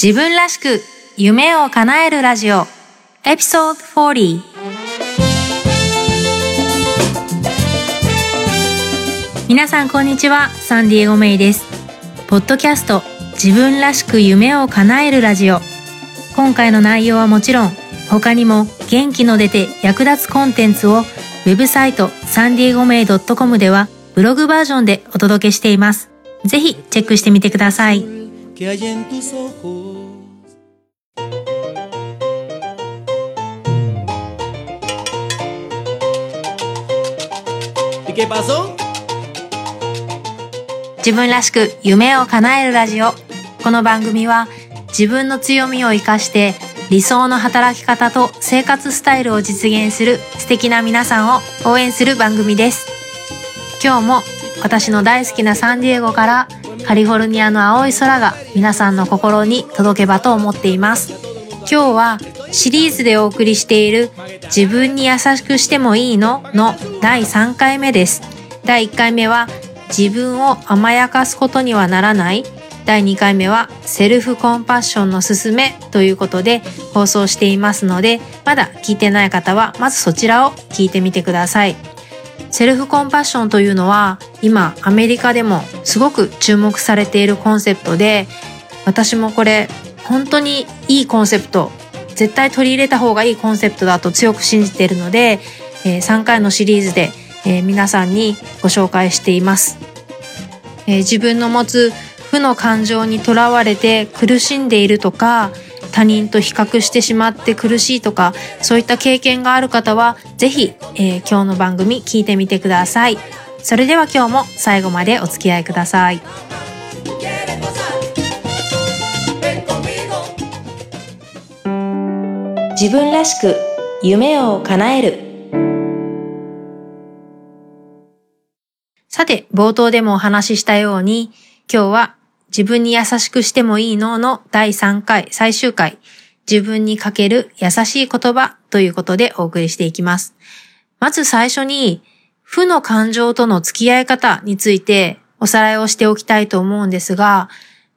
自分らしく夢を叶えるラジオ。エピソード40皆さんこんにちは。サンディエゴメイです。ポッドキャスト自分らしく夢を叶えるラジオ。今回の内容はもちろん他にも元気の出て役立つコンテンツをウェブサイトサンディエゴメイ .com ではブログバージョンでお届けしています。ぜひチェックしてみてください。Que hay en tus ojos. ¿Y qué pasó? 自分らしく夢を叶えるラジオこの番組は自分の強みを生かして理想の働き方と生活スタイルを実現する素敵な皆さんを応援する番組です今日も私の大好きなサンディエゴからカリフォルニアの青い空が皆さんの心に届けばと思っています。今日はシリーズでお送りしている自分に優しくしてもいいのの第3回目です。第1回目は自分を甘やかすことにはならない。第2回目はセルフコンパッションのすすめということで放送していますのでまだ聞いてない方はまずそちらを聞いてみてください。セルフコンパッションというのは今アメリカでもすごく注目されているコンセプトで私もこれ本当にいいコンセプト絶対取り入れた方がいいコンセプトだと強く信じているので、え3回のシリーズで、え皆さんにご紹介しています、え自分の持つ負の感情にとらわれて苦しんでいるとか他人と比較してしまって苦しいとかそういった経験がある方はぜひ、えー今日の番組聞いてみてくださいそれでは今日も最後までお付き合いください.自分らしく夢を叶えるさて、冒頭でもお話ししたように、今日は自分に優しくしてもいいのの第3回最終回、自分にかける優しい言葉ということでお送りしていきます。まず最初に、負の感情との付き合い方についておさらいをしておきたいと思うんですが、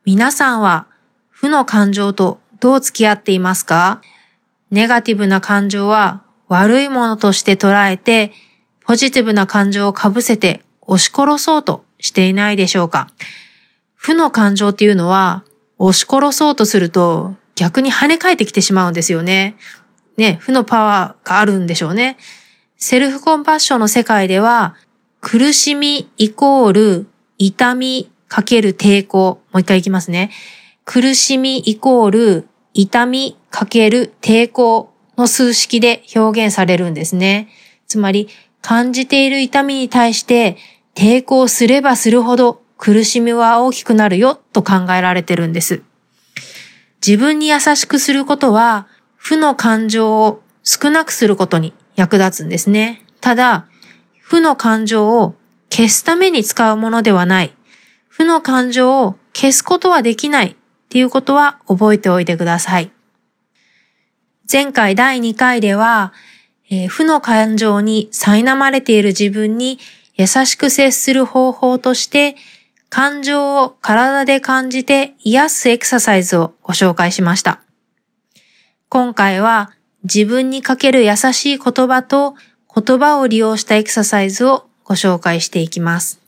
皆さんは負の感情とどう付き合っていますか？ネガティブな感情は悪いものとして捉えて、ポジティブな感情をかぶせて押し殺そうとしていないでしょうか？負の感情っていうのは押し殺そうとすると逆に跳ね返ってきてしまうんですよね。ね、負のパワーがあるんでしょうね。セルフコンパッションの世界では苦しみイコール痛みかける抵抗。もう一回いきますね。苦しみイコール痛みかける抵抗の数式で表現されるんですね。つまり感じている痛みに対して抵抗すればするほど苦しみは大きくなるよと考えられてるんです。自分に優しくすることは負の感情を少なくすることに役立つんですね。ただ、負の感情を消すために使うものではない。負の感情を消すことはできないっていうことは覚えておいてください。前回第2回では、えー負の感情に苛まれている自分に優しく接する方法として、感情を体で感じて癒すエクササイズをご紹介しました。今回は自分にかける優しい言葉と言葉を利用したエクササイズをご紹介していきます。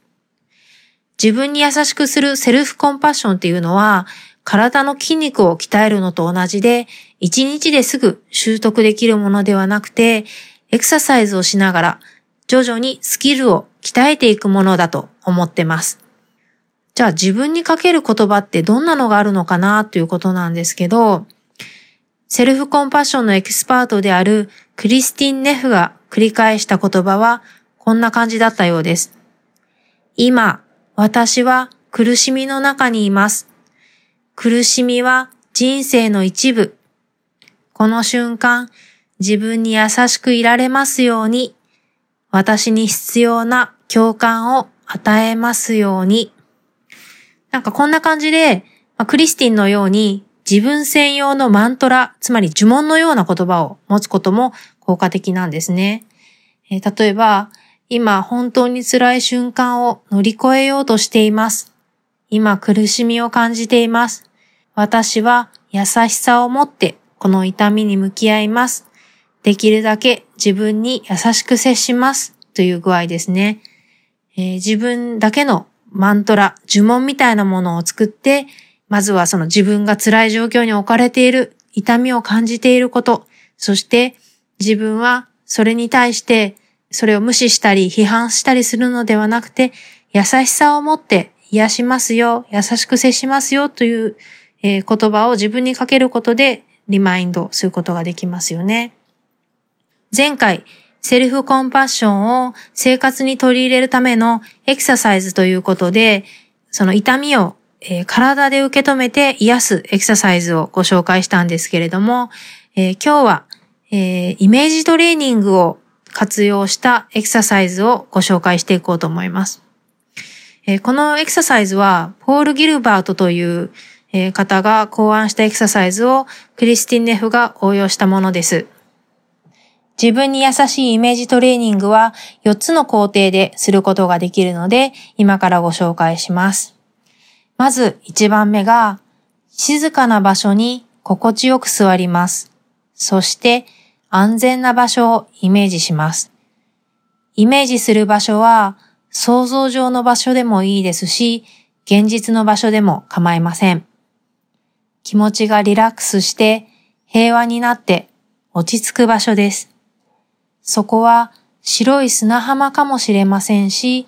自分に優しくするセルフコンパッションっていうのは、体の筋肉を鍛えるのと同じで、一日ですぐ習得できるものではなくて、エクササイズをしながら、徐々にスキルを鍛えていくものだと思ってます。じゃあ自分にかける言葉ってどんなのがあるのかなということなんですけど、セルフコンパッションのエキスパートであるクリスティン・ネフが繰り返した言葉はこんな感じだったようです。今、私は苦しみの中にいます。苦しみは人生の一部。この瞬間、自分に優しくいられますように、私に必要な共感を与えますように。なんかこんな感じで、まあクリスティンのように自分専用のマントラ、つまり呪文のような言葉を持つことも効果的なんですね。えー例えば、今本当に辛い瞬間を乗り越えようとしています。今苦しみを感じています。私は優しさを持ってこの痛みに向き合います。できるだけ自分に優しく接します。という具合ですね。えー自分だけのマントラ、呪文みたいなものを作って、まずはその自分が辛い状況に置かれている、痛みを感じていること、そして自分はそれに対してそれを無視したり批判したりするのではなくて、優しさを持って癒しますよ、優しく接しますよという、え言葉を自分にかけることでリマインドすることができますよね。前回、セルフコンパッションを生活に取り入れるためのエクササイズということで、その痛みを、え体で受け止めて癒すエクササイズをご紹介したんですけれども、えー今日は、えーイメージトレーニングを活用したエクササイズをご紹介していこうと思います。えーこのエクササイズは、ポール・ギルバートという、え方が考案したエクササイズをクリスティン・ネフが応用したものです。自分に優しいイメージトレーニングは4つの工程ですることができるので、今からご紹介します。まず1番目が、静かな場所に心地よく座ります。そして安全な場所をイメージします。イメージする場所は想像上の場所でもいいですし、現実の場所でも構いません。気持ちがリラックスして平和になって落ち着く場所です。そこは白い砂浜かもしれませんし、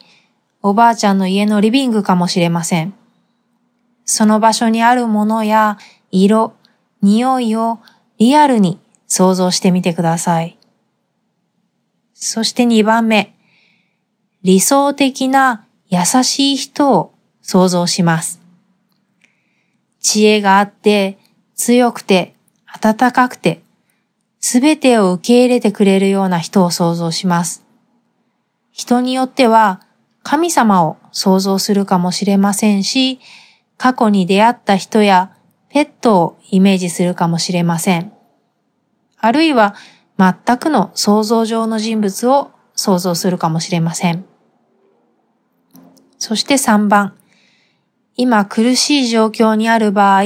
おばあちゃんの家のリビングかもしれません。その場所にあるものや色、匂いをリアルに想像してみてください。そして2番目、理想的な優しい人を想像します。知恵があって、強くて、温かくて、すべてを受け入れてくれるような人を想像します。人によっては神様を想像するかもしれませんし、過去に出会った人やペットをイメージするかもしれません。あるいは全くの想像上の人物を想像するかもしれません。そして3番。今苦しい状況にある場合、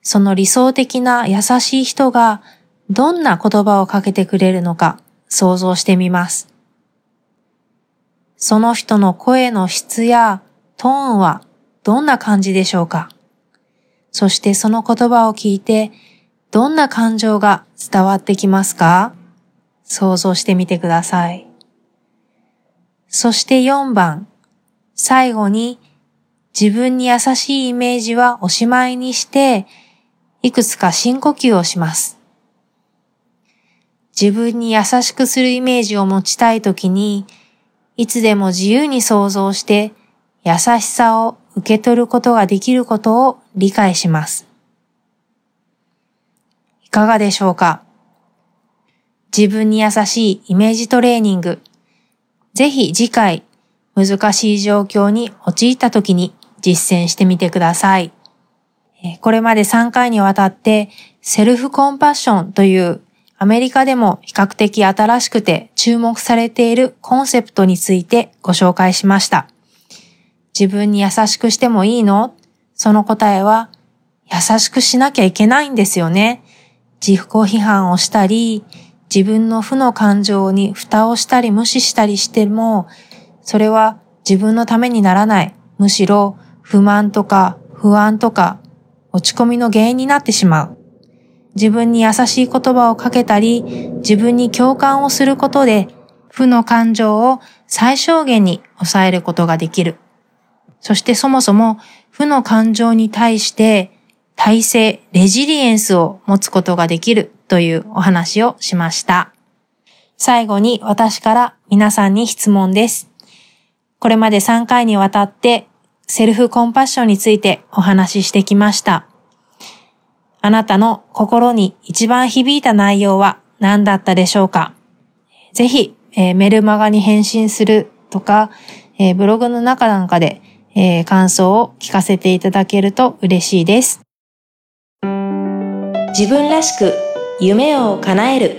その理想的な優しい人がどんな言葉をかけてくれるのか想像してみます。その人の声の質やトーンはどんな感じでしょうか？そしてその言葉を聞いてどんな感情が伝わってきますか？想像してみてください。そして4番、最後に自分に優しいイメージはおしまいにして、いくつか深呼吸をします。自分に優しくするイメージを持ちたいときに、いつでも自由に想像して優しさを受け取ることができることを理解します。いかがでしょうか？自分に優しいイメージトレーニング。ぜひ次回難しい状況に陥った時に実践してみてください。これまで3回にわたってセルフコンパッションというアメリカでも比較的新しくて注目されているコンセプトについてご紹介しました。自分に優しくしてもいいの？その答えは優しくしなきゃいけないんですよね。自己批判をしたり、自分の負の感情に蓋をしたり無視したりしても、それは自分のためにならない。むしろ不満とか不安とか落ち込みの原因になってしまう。自分に優しい言葉をかけたり、自分に共感をすることで、負の感情を最小限に抑えることができる。そしてそもそも負の感情に対して耐性、レジリエンスを持つことができるというお話をしました。最後に私から皆さんに質問です。これまで3回にわたってセルフコンパッションについてお話ししてきました。あなたの心に一番響いた内容は何だったでしょうか？ぜひ、えーメルマガに返信するとか、えーブログの中なんかで、えー感想を聞かせていただけると嬉しいです。自分らしく夢を叶える。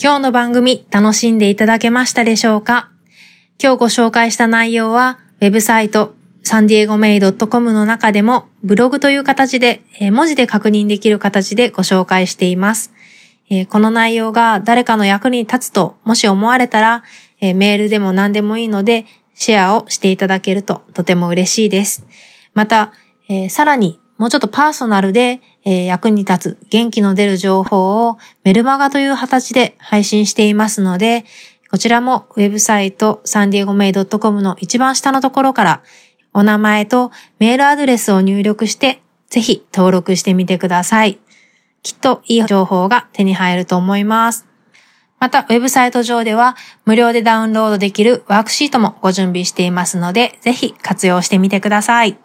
今日の番組楽しんでいただけましたでしょうか？今日ご紹介した内容はウェブサイトサンディエゴメイドットコムの中でもブログという形で、え文字で確認できる形でご紹介しています。えこの内容が誰かの役に立つともし思われたら、えメールでも何でもいいのでシェアをしていただけるととても嬉しいです。また、えさらにもうちょっとパーソナルで、え役に立つ元気の出る情報をメルマガという形で配信していますので、こちらもウェブサイトサンディエゴメイドットコムの一番下のところからお名前とメールアドレスを入力してぜひ登録してみてください。きっといい情報が手に入ると思います。また、ウェブサイト上では無料でダウンロードできるワークシートもご準備していますので、ぜひ活用してみてください。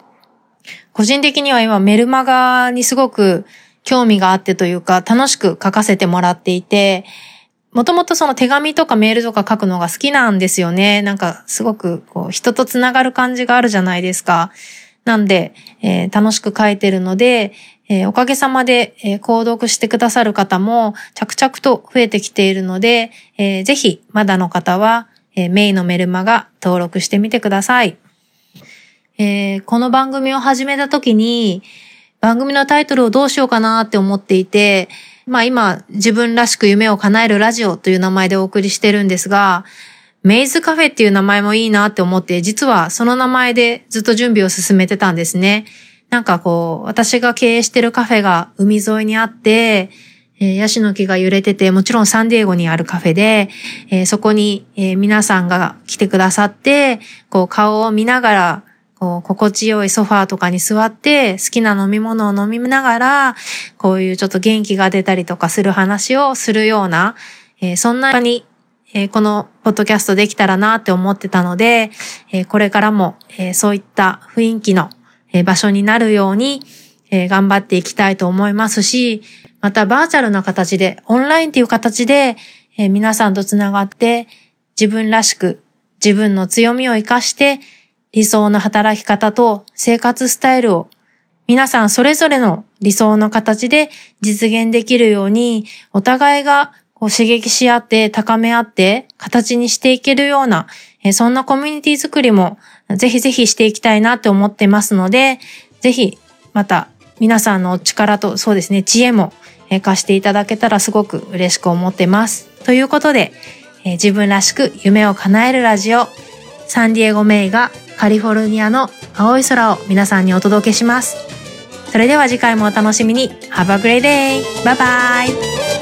個人的には今メルマガにすごく興味があってというか楽しく書かせてもらっていて、もともとその手紙とかメールとか書くのが好きなんですよね。なんかすごくこう人とつながる感じがあるじゃないですか。なんで、えー楽しく書いてるので、えーおかげさまで、えー購読してくださる方も着々と増えてきているので、えーぜひまだの方は、えーメイのメルマガ登録してみてください。えーこの番組を始めた時に、番組のタイトルをどうしようかなって思っていて、まあ今、自分らしく夢を叶えるラジオという名前でお送りしてるんですが、メイズカフェっていう名前もいいなって思って、実はその名前でずっと準備を進めてたんですね。なんかこう、私が経営してるカフェが海沿いにあって、えーヤシの木が揺れてて、もちろんサンディエゴにあるカフェで、えーそこに、えー皆さんが来てくださって、こう顔を見ながら、こう心地よいソファーとかに座って、好きな飲み物を飲みながら、こういうちょっと元気が出たりとかする話をするような、えーそんなに、えーこのポッドキャストできたらなって思ってたので、えーこれからも、えーそういった雰囲気の、えー場所になるように、えー頑張っていきたいと思いますし、またバーチャルな形で、オンラインっていう形で、えー皆さんとつながって、自分らしく、自分の強みを活かして、理想の働き方と生活スタイルを皆さんそれぞれの理想の形で実現できるように、お互いがこう刺激し合って高め合って形にしていけるような、えそんなコミュニティ作りもぜひぜひしていきたいなって思ってますので、ぜひまた皆さんのお力とそうですね、知恵もえ貸していただけたらすごく嬉しく思ってます。ということで、え自分らしく夢を叶えるラジオ、サンディエゴメイがカリフォルニアの青い空を皆さんにお届けします。それでは次回もお楽しみに。Have a great day! バイバイ